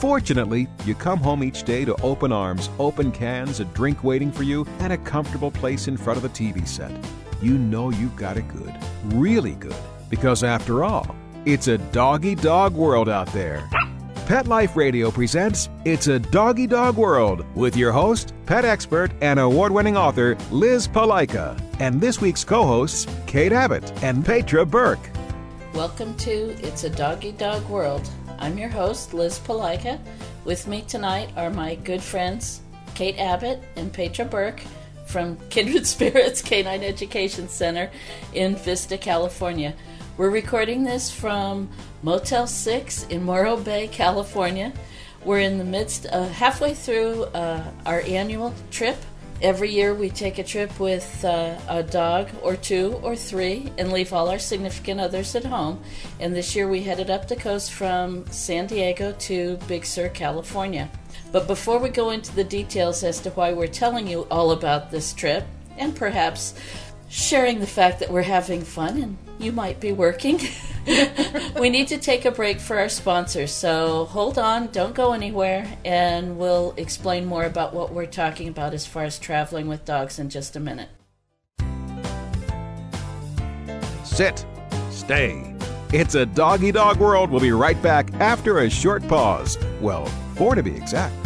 Fortunately, you come home each day to open arms, open cans, a drink waiting for you, and a comfortable place in front of the TV set. You know you've got it good, really good, because after all, it's a doggy dog world out there. Pet Life Radio presents It's a Doggy Dog World with your host, pet expert, and award winning author Liz Palika, and this week's co hosts, Kate Abbott and Petra Burke. Welcome to It's a Doggy Dog World. I'm your host, Liz Palika. With me tonight are my good friends, Kate Abbott and Petra Burke from Kindred Spirits Canine Education Center in Vista, California. We're recording this from Motel 6 in Morro Bay, California. We're in the midst, uh, halfway through uh, our annual trip. Every year we take a trip with uh, a dog or two or three and leave all our significant others at home. And this year we headed up the coast from San Diego to Big Sur, California. But before we go into the details as to why we're telling you all about this trip, and perhaps sharing the fact that we're having fun and you might be working, we need to take a break for our sponsors. So hold on, don't go anywhere, and we'll explain more about what we're talking about as far as traveling with dogs in just a minute. Sit, stay. It's a doggy dog world. We'll be right back after a short pause. Well, four to be exact.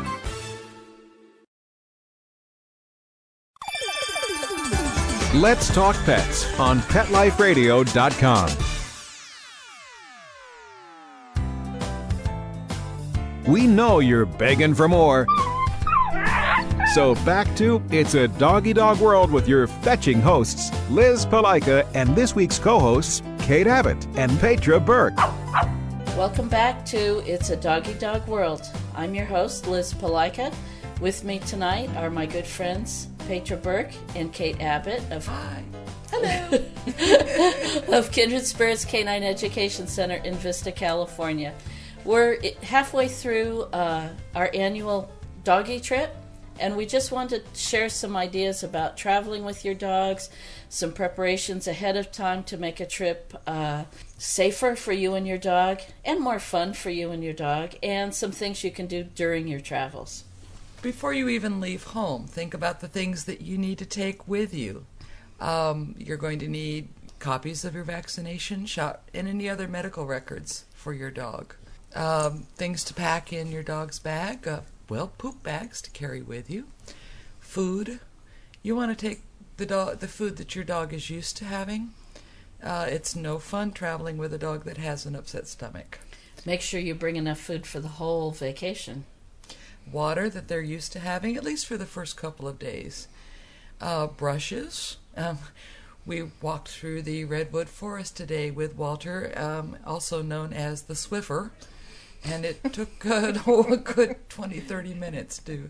Let's Talk Pets on PetLifeRadio.com. We know you're begging for more. So back to It's a Doggy Dog World with your fetching hosts, Liz Palika, and this week's co hosts, Kate Abbott and Petra Burke. Welcome back to It's a Doggy Dog World. I'm your host, Liz Palika. With me tonight are my good friends, Petra Burke and Kate Abbott of Hi. Hello. of Kindred Spirits Canine Education Center in Vista, California. We're halfway through uh, our annual doggy trip, and we just wanted to share some ideas about traveling with your dogs, some preparations ahead of time to make a trip uh, safer for you and your dog, and more fun for you and your dog, and some things you can do during your travels. Before you even leave home, think about the things that you need to take with you. Um, you're going to need copies of your vaccination shot and any other medical records for your dog. Um, things to pack in your dog's bag, uh, well, poop bags to carry with you. Food. You want to take the dog, the food that your dog is used to having. Uh, it's no fun traveling with a dog that has an upset stomach. Make sure you bring enough food for the whole vacation water that they're used to having, at least for the first couple of days. Uh, brushes. Um, we walked through the redwood forest today with Walter, um, also known as the Swiffer, and it took uh, a good 20, 30 minutes to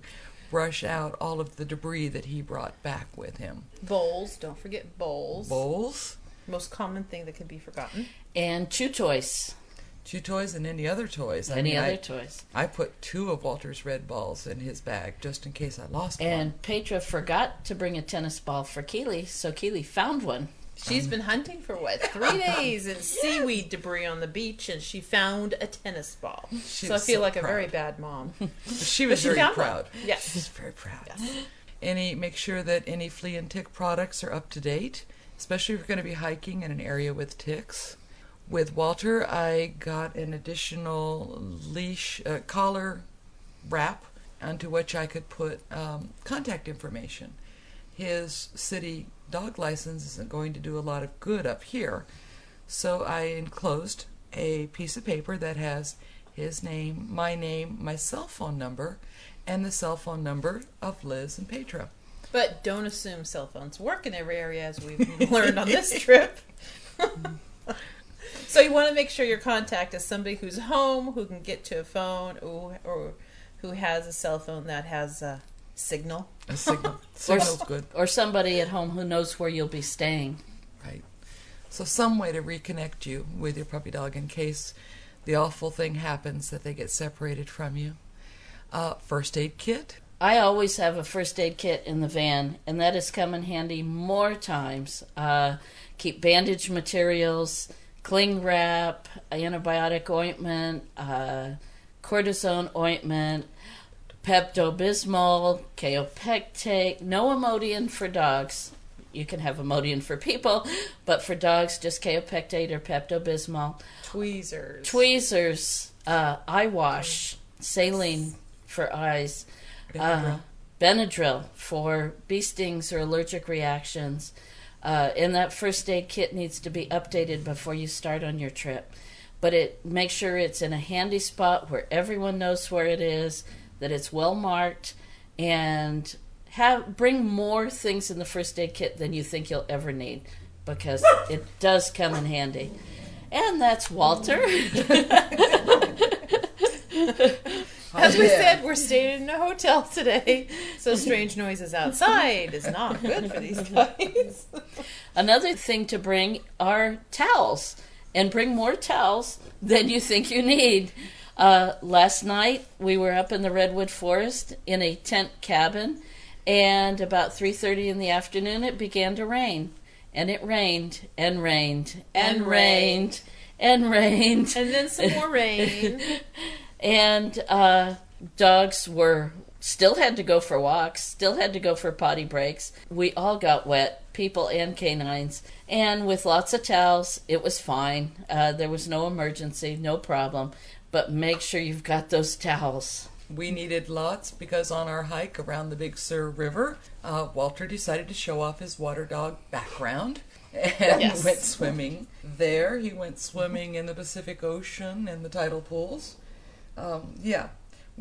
brush out all of the debris that he brought back with him. Bowls, don't forget bowls. Bowls. Most common thing that can be forgotten. And chew toys. Chew toys and any other toys. I any mean, other I, toys. I put two of Walter's red balls in his bag just in case I lost and one. And Petra forgot to bring a tennis ball for Keely, so Keely found one. She's been hunting for what three days in seaweed debris on the beach, and she found a tennis ball. She so I feel so like proud. a very bad mom. she was she very found proud. One. Yes, she was very proud. Yes. Any make sure that any flea and tick products are up to date especially if you're going to be hiking in an area with ticks. With Walter, I got an additional leash uh, collar wrap onto which I could put um, contact information. His city dog license isn't going to do a lot of good up here, so I enclosed a piece of paper that has his name, my name, my cell phone number, and the cell phone number of Liz and Petra. But don't assume cell phones work in every area, as we've learned on this trip. so you want to make sure your contact is somebody who's home, who can get to a phone, or, or who has a cell phone that has a signal. A signal. Signal's good. Or somebody at home who knows where you'll be staying. Right. So some way to reconnect you with your puppy dog in case the awful thing happens that they get separated from you. Uh, first aid kit. I always have a first aid kit in the van, and that has come in handy more times. Uh, keep bandage materials, cling wrap, antibiotic ointment, uh, cortisone ointment, Pepto Bismol, Kaopectate, no Imodium for dogs. You can have Imodium for people, but for dogs, just Kaopectate or Pepto Bismol. Tweezers. Tweezers, uh, eye wash, saline for eyes, uh, Benadryl for bee stings or allergic reactions. Uh, and that first aid kit needs to be updated before you start on your trip. But it make sure it's in a handy spot where everyone knows where it is, that it's well marked, and have bring more things in the first aid kit than you think you'll ever need because it does come in handy. And that's Walter. As we said, we're staying in a hotel today, so strange noises outside is not good for these guys. Another thing to bring are towels, and bring more towels than you think you need. Uh, last night we were up in the redwood forest in a tent cabin, and about three thirty in the afternoon it began to rain, and it rained and rained and, And rained and rained And then some more rain. and uh, dogs were still had to go for walks, still had to go for potty breaks. We all got wet, people and canines, and with lots of towels, it was fine. Uh, there was no emergency, no problem. But make sure you've got those towels. We needed lots because on our hike around the Big Sur River, uh, Walter decided to show off his water dog background and Yes. went swimming there. He went swimming in the Pacific Ocean and the tidal pools. Um, yeah,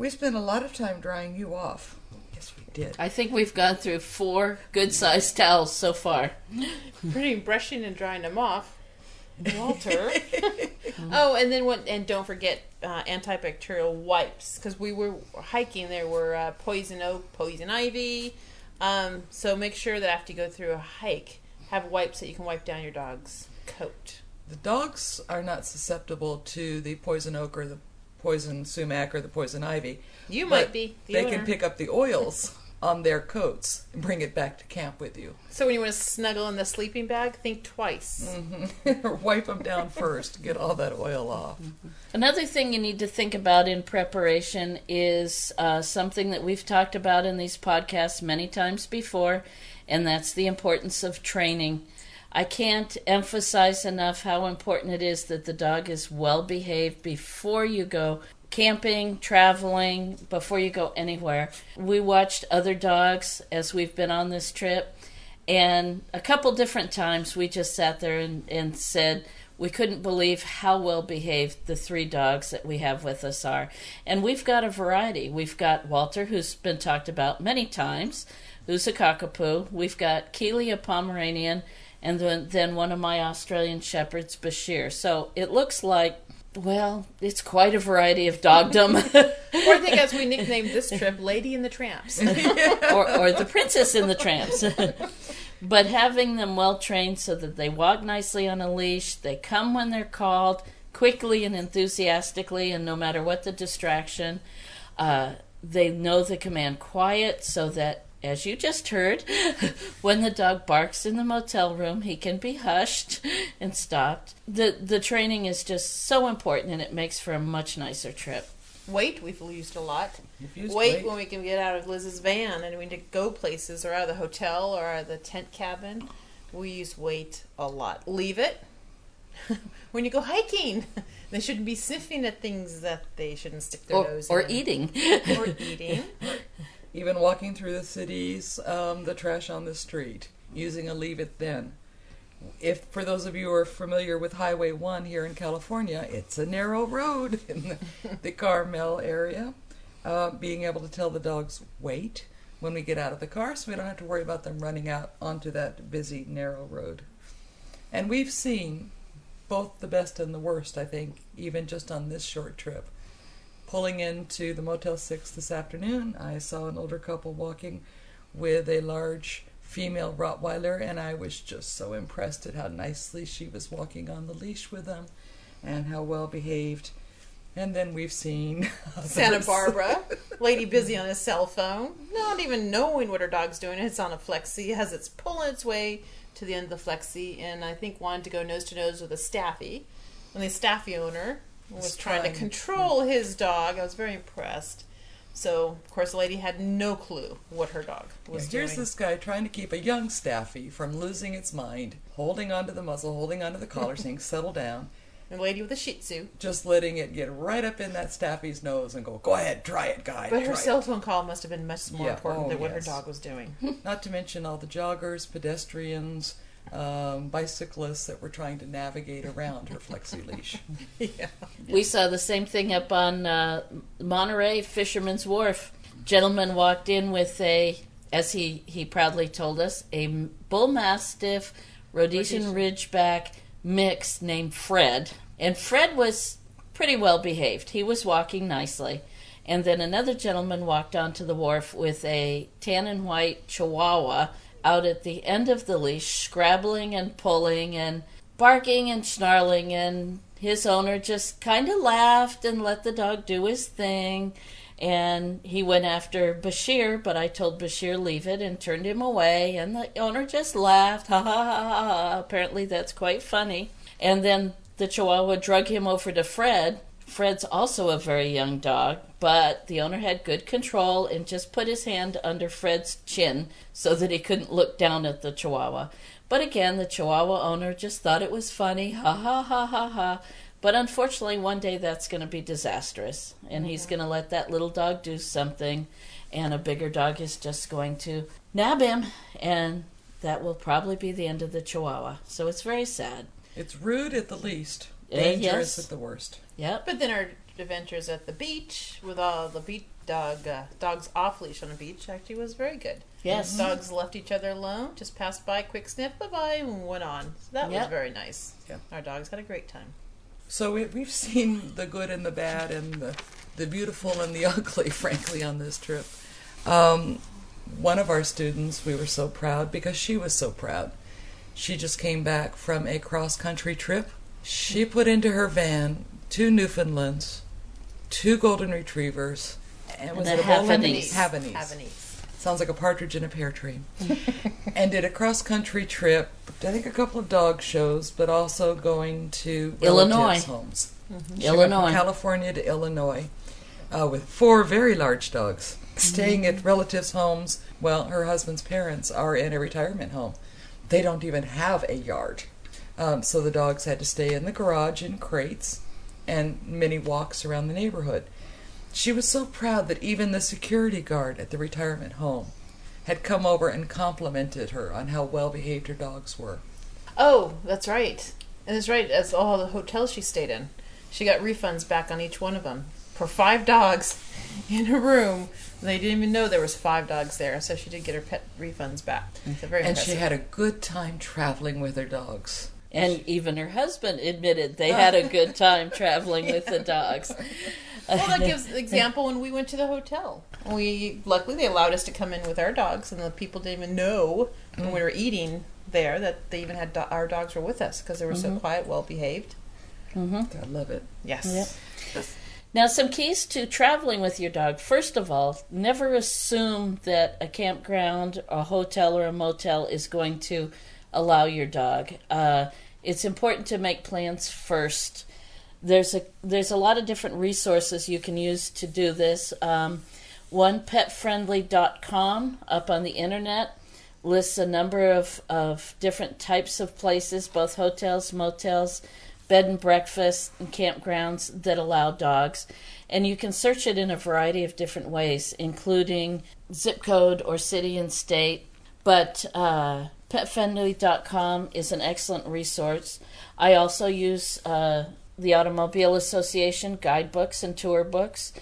we spent a lot of time drying you off. Yes, we did. I think we've gone through four good sized towels so far. Pretty brushing and drying them off. Walter. oh, and then what? And don't forget uh, antibacterial wipes because we were hiking. There were uh, poison oak, poison ivy. Um, so make sure that after you go through a hike, have wipes that you can wipe down your dog's coat. The dogs are not susceptible to the poison oak or the poison sumac or the poison ivy. You but might be. the They owner. can pick up the oils on their coats and bring it back to camp with you. So when you want to snuggle in the sleeping bag, think twice. or wipe them down first, get all that oil off. Another thing you need to think about in preparation is uh, something that we've talked about in these podcasts many times before, and that's the importance of training. I can't emphasize enough how important it is that the dog is well behaved before you go camping, traveling, before you go anywhere. We watched other dogs as we've been on this trip, and a couple different times we just sat there and, and said, we couldn't believe how well behaved the three dogs that we have with us are. And we've got a variety. We've got Walter, who's been talked about many times, who's a cockapoo. We've got Keely, a Pomeranian, and then, then one of my Australian Shepherds, Bashir. So it looks like, well, it's quite a variety of dogdom. or I think as we nicknamed this trip, Lady in the Tramps. or, or the princess in the tramps. but having them well trained so that they walk nicely on a leash, they come when they're called quickly and enthusiastically, and no matter what the distraction, uh, they know the command quiet so that. As you just heard, when the dog barks in the motel room, he can be hushed and stopped. The the training is just so important and it makes for a much nicer trip. Wait we've used a lot. You've used Wait weight. when we can get out of Liz's van and we need to go places or out of the hotel or out of the tent cabin. We use wait a lot. Leave it. when you go hiking, they shouldn't be sniffing at things that they shouldn't stick their Or, nose or in. eating. or eating. Even walking through the cities, um, the trash on the street, using a leave it then. If for those of you who are familiar with Highway 1 here in California, it's a narrow road in the, the Carmel area. Uh, being able to tell the dogs wait when we get out of the car so we don't have to worry about them running out onto that busy narrow road. And we've seen both the best and the worst, I think, even just on this short trip. Pulling into the Motel 6 this afternoon, I saw an older couple walking with a large female Rottweiler, and I was just so impressed at how nicely she was walking on the leash with them and how well behaved. And then we've seen Santa. Barbara, lady busy on his cell phone, not even knowing what her dog's doing. It's on a flexi, has its pulling its way to the end of the flexi, and I think wanted to go nose to nose with a staffy. And the staffy owner was trying to control his dog. I was very impressed. So, of course, the lady had no clue what her dog was Yeah, here's doing. this guy trying to keep a young staffy from losing its mind, holding onto the muzzle, holding onto the collar, saying, settle down, And the lady with a Shih Tzu. just letting it get right up in that staffy's nose and go, go ahead, try it, guy. But her cell phone call must have been much more Yeah, important oh, than what her dog was doing. Not to mention all the joggers, pedestrians, um, bicyclists that were trying to navigate around her flexi leash. yeah. We saw the same thing up on uh, Monterey Fisherman's Wharf. Gentleman walked in with a, as he, he proudly told us, a bull mastiff Rhodesian Ridgeback mix named Fred. And Fred was pretty well behaved. He was walking nicely. And then another gentleman walked onto the wharf with a tan and white chihuahua out at the end of the leash, scrabbling and pulling and barking and snarling. And his owner just kind of laughed and let the dog do his thing. And he went after Bashir, but I told Bashir leave it and turned him away. And the owner just laughed, ha ha ha ha. ha. Apparently, that's quite funny. And then the Chihuahua drug him over to Fred. Fred's also a very young dog, but the owner had good control and just put his hand under Fred's chin so that he couldn't look down at the Chihuahua. But again, the Chihuahua owner just thought it was funny, ha ha ha ha ha. But unfortunately, one day that's going to be disastrous, and he's going to let that little dog do something, and a bigger dog is just going to nab him, and that will probably be the end of the Chihuahua. So it's very sad. It's rude at the least, dangerous yes. at the worst. Yep. But then our adventures at the beach with all the beach dog uh, dogs off leash on the beach actually was very good. Yes. Dogs left each other alone, just passed by, quick sniff, bye bye, and went on. So that was very nice. Yeah. Our dogs had a great time. So we, we've seen the good and the bad and the, the beautiful and the ugly, frankly, on this trip. Um, one of our students, we were so proud because she was so proud. She just came back from a cross country trip. She put into her van two Newfoundlands, two golden retrievers, and was a it a Havanese. Havanese. Havanese. Sounds like a partridge in a pear tree. and did a cross country trip. I think a couple of dog shows, but also going to Illinois. homes. From Illinois. California to Illinois, uh, with four very large dogs, staying Mm-hmm. at relatives' homes. Well, her husband's parents are in a retirement home. They don't even have a yard, um, so the dogs had to stay in the garage in crates, and many walks around the neighborhood. She was so proud that even the security guard at the retirement home had come over and complimented her on how well behaved her dogs were. Oh, that's right. And that's right. As all the hotels she stayed in, she got refunds back on each one of them for five dogs in a room. They didn't even know there was five dogs there, so she did get her pet refunds back. So And she had a good time traveling with her dogs. And even her husband admitted they oh. had a good time traveling with the dogs. Well, that gives the example when we went to the hotel. We luckily they allowed us to come in with our dogs, and the people didn't even know when we were eating there that they even had do- our dogs were with us because they were so mm-hmm. quiet, well behaved. I mm-hmm. love it. Yes. Now, some keys to traveling with your dog. First of all, never assume that a campground, a hotel, or a motel is going to allow your dog. Uh, it's important to make plans first. There's a there's a lot of different resources you can use to do this. Um, one petfriendly.com up on the internet lists a number of, of different types of places, both hotels, motels, bed and breakfast, and campgrounds that allow dogs. And you can search it in a variety of different ways, including zip code or city and state. But uh, petfriendly.com is an excellent resource. I also use uh, the Automobile Association guidebooks and tour books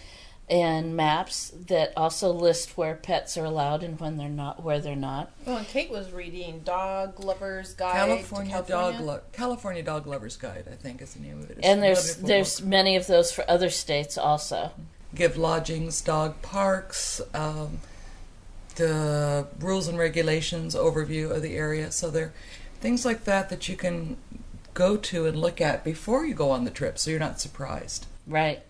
and maps that also list where pets are allowed and when they're not where they're not. Well, and Kate was reading Dog Lovers Guide California, to California. Dog Lo- California Dog Lovers Guide, I think is the name of it. It's And there's there's book. many of those for other states also. give lodgings, dog parks, um, the rules and regulations overview of the area. So there, are things like that that you can go to and look at before you go on the trip, so you're not surprised. Right.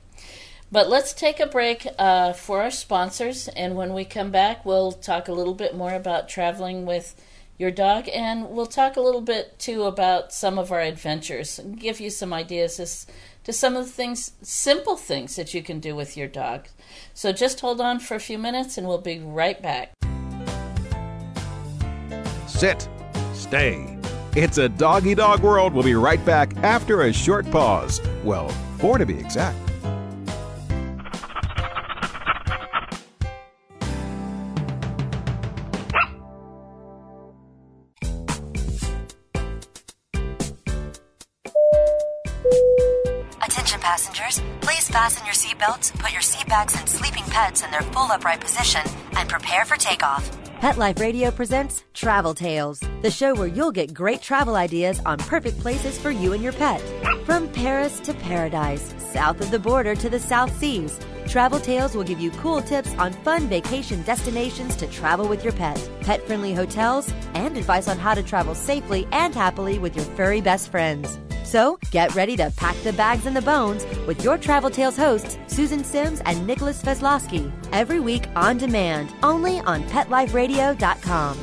But let's take a break uh, for our sponsors, and when we come back, we'll talk a little bit more about traveling with your dog, and we'll talk a little bit too about some of our adventures give you some ideas as some of the things, simple things that you can do with your dog. So just hold on for a few minutes, and we'll be right back. Sit. Stay. It's a doggy dog world. We'll be right back after a short pause. Well, four to be exact. Fasten your seatbelts, put your seat bags and sleeping pets in their full upright position, and prepare for takeoff. Pet Life Radio presents Travel Tales, the show where you'll get great travel ideas on perfect places for you and your pet. From Paris to paradise, south of the border to the South Seas, Travel Tales will give you cool tips on fun vacation destinations to travel with your pet, pet friendly hotels, and advice on how to travel safely and happily with your furry best friends. So get ready to pack the bags and the bones with your Travel Tales hosts, Susan Sims and Nicholas Veslowski, every week on demand, only on PetLifeRadio.com.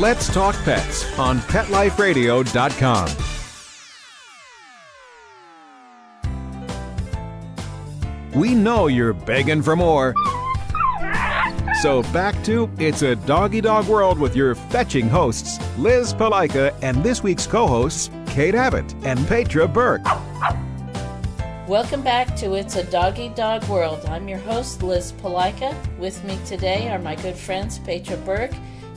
Let's talk pets on PetLifeRadio.com. We know you're begging for more. So back to It's a Doggy Dog World with your fetching hosts, Liz Palika, and this week's co hosts, Kate Abbott and Petra Burke. Welcome back to It's a Doggy Dog World. I'm your host, Liz Palika. With me today are my good friends, Petra Burke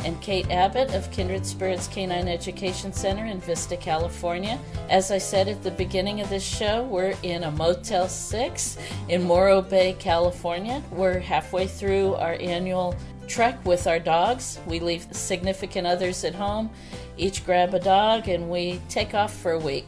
and Kate Abbott of Kindred Spirits Canine Education Center in Vista, California. As I said at the beginning of this show, we're in a Motel 6 in Morro Bay, California. We're halfway through our annual trek with our dogs. We leave significant others at home, each grab a dog, and we take off for a week.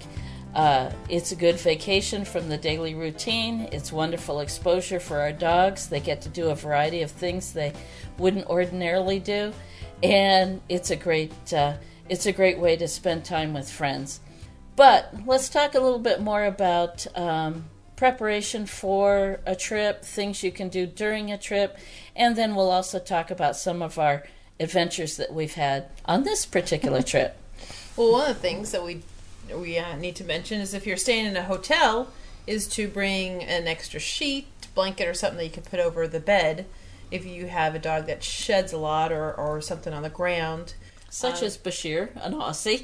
Uh, it's a good vacation from the daily routine. It's wonderful exposure for our dogs. They get to do a variety of things they wouldn't ordinarily do, and it's a great uh, it's a great way to spend time with friends. But let's talk a little bit more about um, preparation for a trip, things you can do during a trip, and then we'll also talk about some of our adventures that we've had on this particular trip. Well, one of the things that we we uh, need to mention is if you're staying in a hotel, is to bring an extra sheet, blanket, or something that you can put over the bed if you have a dog that sheds a lot or, or something on the ground. Such as Bashir, an Aussie.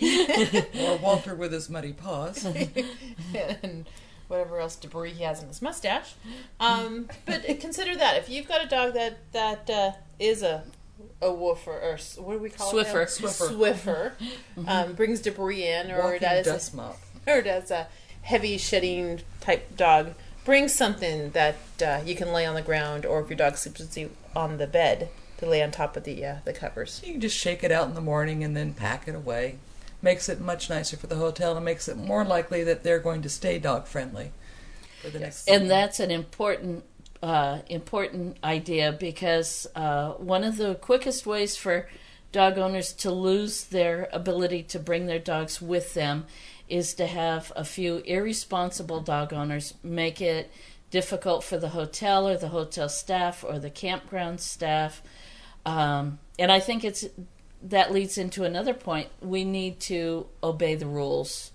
Or Walter with his muddy paws. and whatever else debris he has in his mustache. Um, but consider that if you've got a dog that that uh, is a a woofer or what do we call Swiffer. it? now? Swiffer. Swiffer. um, brings debris in, or Walking does dust mop. or does a heavy shedding type dog. Bring something that uh, you can lay on the ground, or if your dog sleeps with you on the bed, to lay on top of the uh, the covers. You can just shake it out in the morning and then pack it away. Makes it much nicer for the hotel and makes it more likely that they're going to stay dog friendly for the next. and that's an important uh, important idea because uh, one of the quickest ways for dog owners to lose their ability to bring their dogs with them is to have a few irresponsible dog owners make it difficult for the hotel or the hotel staff or the campground staff um, and i think it's that leads into another point. We need to obey the rules.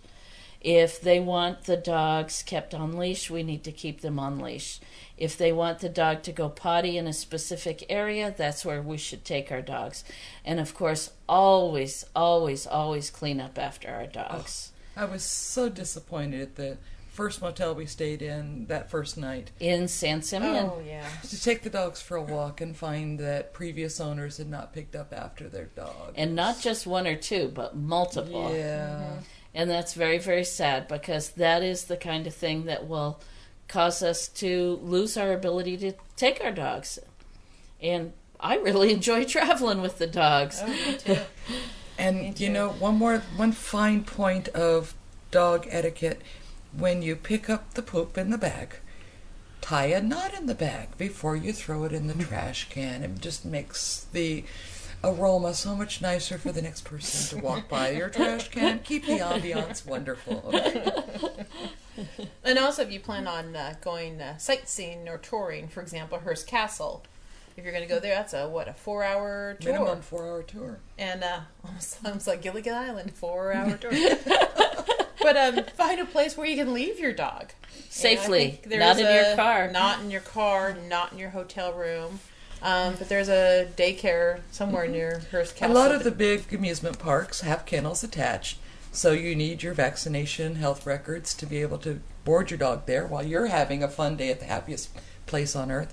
If they want the dogs kept on leash, we need to keep them on leash. If they want the dog to go potty in a specific area, that's where we should take our dogs. And of course, always, always, always clean up after our dogs. I was so disappointed at the first motel we stayed in that first night In San Simeon. Oh yeah. to take the dogs for a walk and find that previous owners had not picked up after their dog. And not just one or two, but multiple. yeah. Mm-hmm. And that's very, very sad because that is the kind of thing that will cause us to lose our ability to take our dogs. And I really enjoy traveling with the dogs. Oh, me too. And you know, one more one fine point of dog etiquette when you pick up the poop in the bag, tie a knot in the bag before you throw it in the trash can. It just makes the aroma so much nicer for the next person to walk by your trash can. Keep the ambiance wonderful. Okay? And also, if you plan on uh, going uh, sightseeing or touring, for example, Hearst Castle, if you're going to go there, that's a what a four-hour tour, Minimum four hour tour. and uh, almost sounds like Gilligan Island, four-hour tour. but um, find a place where you can leave your dog Safely, there's not in your a- car. not in your car, not in your hotel room. Um, but there's a daycare somewhere near Hearst Castle. A lot of the big amusement parks have kennels attached, so you need your vaccination health records to be able to board your dog there while you're having a fun day at the happiest place on earth.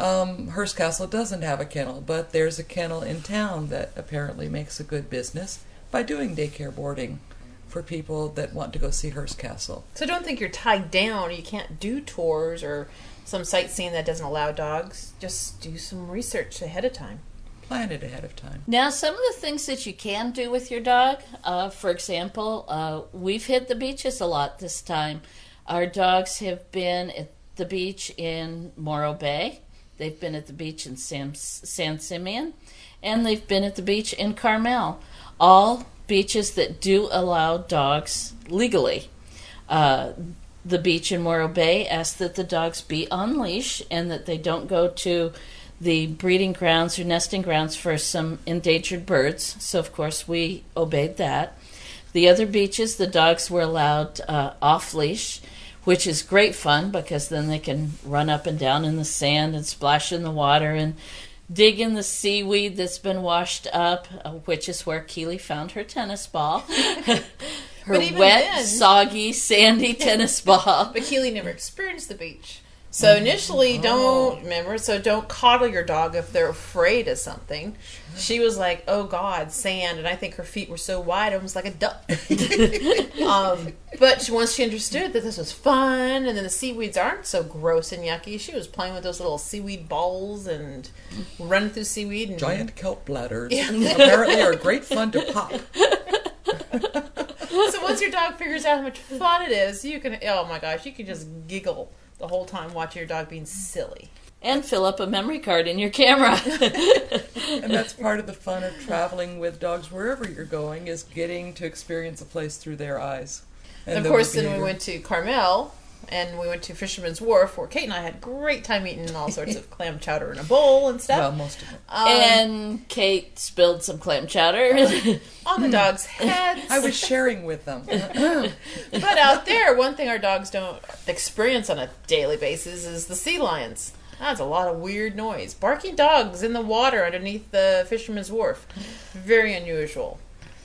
Um, Hearst Castle doesn't have a kennel, but there's a kennel in town that apparently makes a good business by doing daycare boarding for people that want to go see Hearst Castle. So don't think you're tied down. You can't do tours or some sightseeing that doesn't allow dogs. Just do some research ahead of time. Plan it ahead of time. Now, some of the things that you can do with your dog, uh, for example, uh, we've hit the beaches a lot this time. Our dogs have been at the beach in Morro Bay, they've been at the beach in San, San Simeon, and they've been at the beach in Carmel. All beaches that do allow dogs legally. Uh, the beach in Morro Bay asks that the dogs be on leash and that they don't go to the breeding grounds or nesting grounds for some endangered birds. So, of course, we obeyed that. The other beaches, the dogs were allowed uh, off leash, which is great fun because then they can run up and down in the sand and splash in the water and dig in the seaweed that's been washed up, uh, which is where Keely found her tennis ball. her wet, then- soggy, sandy tennis ball. But Keely never experienced the beach. So initially, don't remember. So don't coddle your dog if they're afraid of something. She was like, "Oh God, sand," and I think her feet were so wide, almost like a duck. um, but she, once she understood that this was fun, and then the seaweeds aren't so gross and yucky, she was playing with those little seaweed balls and running through seaweed. And Giant kelp bladders apparently are great fun to pop. So once your dog figures out how much fun it is, you can. Oh my gosh, you can just giggle the whole time watching your dog being silly. And fill up a memory card in your camera. And that's part of the fun of traveling with dogs wherever you're going is getting to experience a place through their eyes. And of their course, then we went to Carmel and we went to Fisherman's Wharf where Kate and I had a great time eating all sorts of clam chowder in a bowl and stuff. Well, most of it. Um, and Kate spilled some clam chowder. on the dogs' heads. I was sharing with them. but out there, one thing our dogs don't experience on a daily basis is the sea lions. That's a lot of weird noise. Barking dogs in the water underneath the Fisherman's Wharf. Very unusual.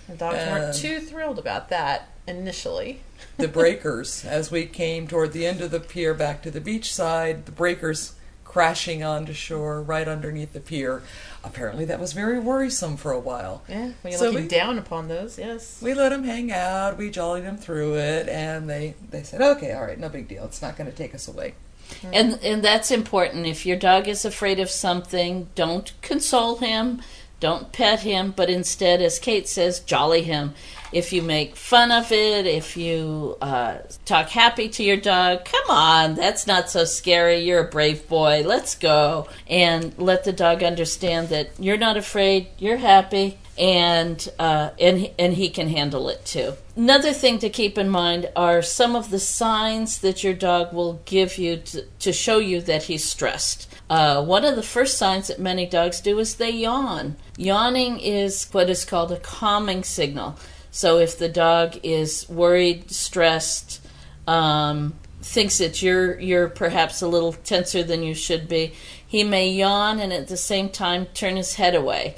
The dogs Uh, weren't too thrilled about that initially. the breakers, as we came toward the end of the pier back to the beach side, the breakers crashing onto shore right underneath the pier. Apparently, that was very worrisome for a while. Yeah, when you're So looking we- down upon those, yes. We let them hang out. We jollied them through it, and they they said, "Okay, all right, no big deal. It's not going to take us away." Mm. and and that's important. If your dog is afraid of something, don't console him, don't pet him, but instead, as Kate says, jolly him. If you make fun of it, if you uh, talk happy to your dog, come on, that's not so scary. You're a brave boy. Let's go. And let the dog understand that you're not afraid, you're happy, and uh, and and he can handle it too. Another thing to keep in mind are some of the signs that your dog will give you to, to show you that he's stressed. Uh, one of the first signs that many dogs do is they yawn. Yawning is what is called a calming signal. So if the dog is worried, stressed, um, thinks that you're you're perhaps a little tenser than you should be, he may yawn and at the same time turn his head away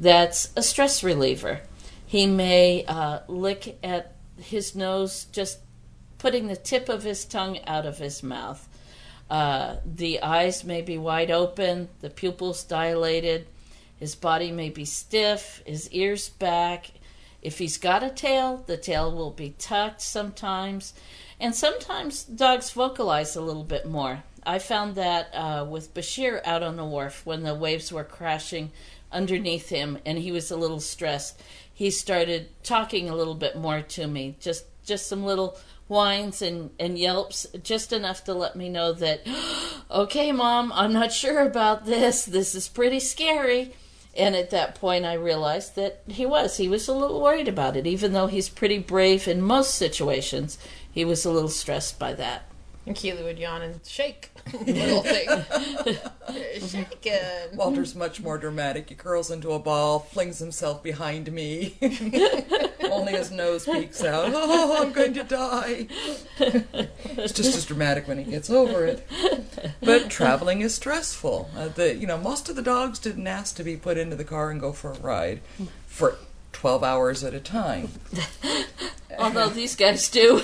that's a stress reliever. He may uh, lick at his nose, just putting the tip of his tongue out of his mouth. Uh, the eyes may be wide open, the pupils dilated, his body may be stiff, his ears back. If he's got a tail, the tail will be tucked sometimes. And sometimes dogs vocalize a little bit more. I found that uh, with Bashir out on the wharf when the waves were crashing underneath him and he was a little stressed he started talking a little bit more to me just just some little whines and, and yelps just enough to let me know that okay mom i'm not sure about this this is pretty scary and at that point i realized that he was. He was a little worried about it. Even though he's pretty brave in most situations he was a little stressed by that and Keely would yawn and shake. Little thing. Shaking. Walter's much more dramatic. He curls into a ball, flings himself behind me. Only his nose peeks out. Oh, I'm going to die. It's just as dramatic when he gets over it. But traveling is stressful. Uh, the, you know, most of the dogs didn't ask to be put into the car and go for a ride for 12 hours at a time. Although these guys do.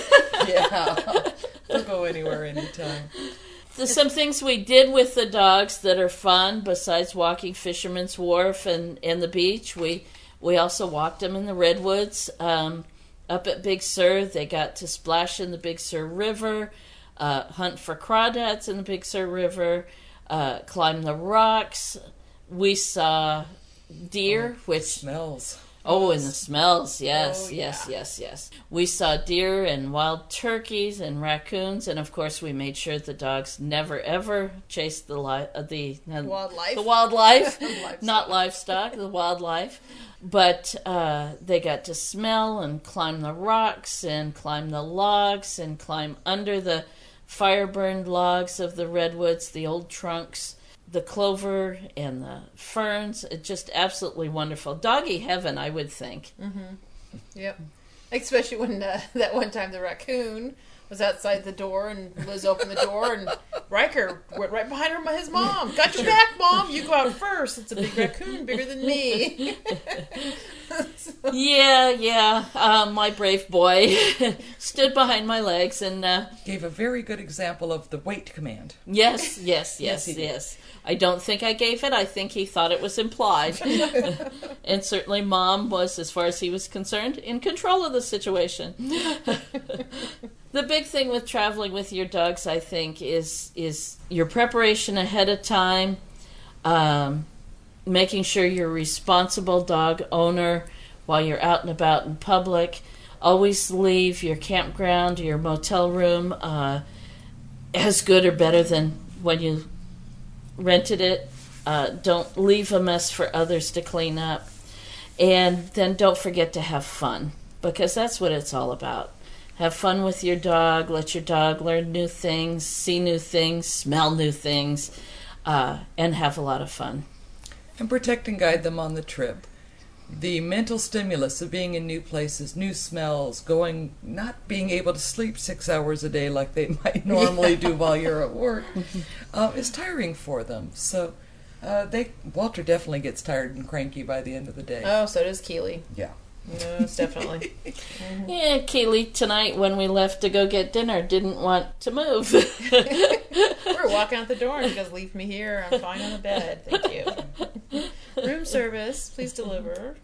yeah. They'll go anywhere, anytime. There's some things we did with the dogs that are fun besides walking Fisherman's Wharf and, and the beach. We we also walked them in the redwoods. Um, up at Big Sur, they got to splash in the Big Sur River, uh, hunt for crawdads in the Big Sur River, uh, climb the rocks. We saw deer, oh, which smells. Oh, and the smells. Yes, oh, yeah. yes, yes, yes. We saw deer and wild turkeys and raccoons, and of course, we made sure the dogs never ever chased the li- uh, the uh, wildlife, the wildlife, not livestock, the wildlife. But uh, they got to smell and climb the rocks and climb the logs and climb under the fire burned logs of the redwoods, the old trunks the clover and the ferns. It's just absolutely wonderful. Doggy heaven, I would think. Mm-hmm. Yep. Especially when uh, that one time the raccoon was outside the door and Liz opened the door and Riker went right behind her, his mom. Got your back, mom. You go out first. It's a big raccoon, bigger than me. yeah, yeah. Uh, my brave boy stood behind my legs and uh, gave a very good example of the wait command. Yes, yes, yes, yes. yes. I don't think I gave it. I think he thought it was implied. and certainly, mom was, as far as he was concerned, in control of the situation. the big thing with traveling with your dogs, I think, is is your preparation ahead of time, um, making sure you're a responsible dog owner while you're out and about in public. Always leave your campground, your motel room, uh, as good or better than when you rented it. Uh, don't leave a mess for others to clean up. And then don't forget to have fun because that's what it's all about. Have fun with your dog. Let your dog learn new things, see new things, smell new things, uh, and have a lot of fun. And protect and guide them on the trip. The mental stimulus of being in new places, new smells, going, not being able to sleep six hours a day like they might normally yeah. do while you're at work, uh, is tiring for them. So, uh, they Walter definitely gets tired and cranky by the end of the day. Oh, so does Keely. Yeah. Yes, definitely. mm-hmm. Yeah, Kaylee tonight when we left to go get dinner didn't want to move. We're walking out the door and she goes, "Leave me here. I'm fine on the bed. Thank you." Room service, please deliver.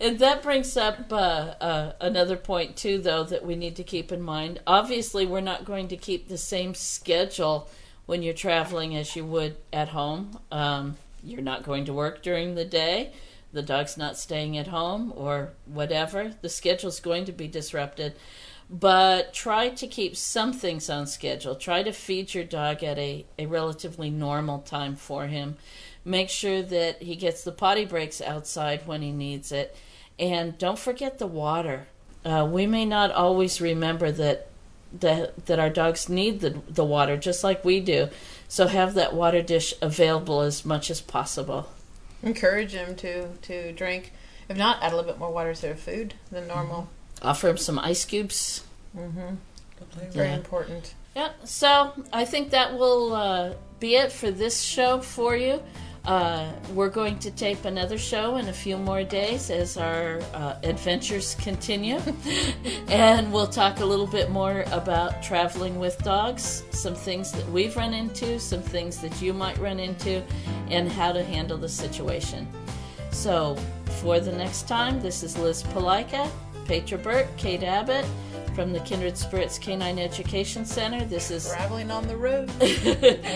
And that brings up uh, uh, another point too, though, that we need to keep in mind. Obviously, we're not going to keep the same schedule when you're traveling as you would at home. Um, you're not going to work during the day the dog's not staying at home or whatever, the schedule's going to be disrupted. But try to keep some things on schedule. Try to feed your dog at a, a relatively normal time for him. Make sure that he gets the potty breaks outside when he needs it. And don't forget the water. Uh, we may not always remember that that that our dogs need the the water just like we do. So have that water dish available as much as possible. Encourage him to to drink. If not, add a little bit more water to their food than normal. Offer him some ice cubes. Mm-hmm. Very Yeah. important. Yeah, so I think that will uh, be it for this show for you. Uh, we're going to tape another show in a few more days as our uh, adventures continue. and we'll talk a little bit more about traveling with dogs, some things that we've run into, some things that you might run into, and how to handle the situation. So, for the next time, this is Liz Palika, Petra Burke, Kate Abbott from the Kindred Spirits Canine Education Center. This is Traveling on the road.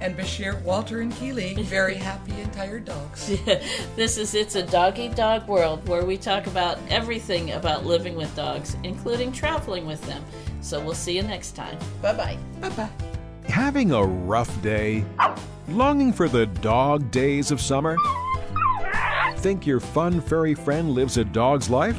And Bashir, Walter, and Keeley, very happy and tired dogs. this is It's a Doggy Dog World where we talk about everything about living with dogs, including traveling with them. So we'll see you next time. bye bye. Bye bye. Having a rough day? Longing for the dog days of summer? Think your fun furry friend lives a dog's life?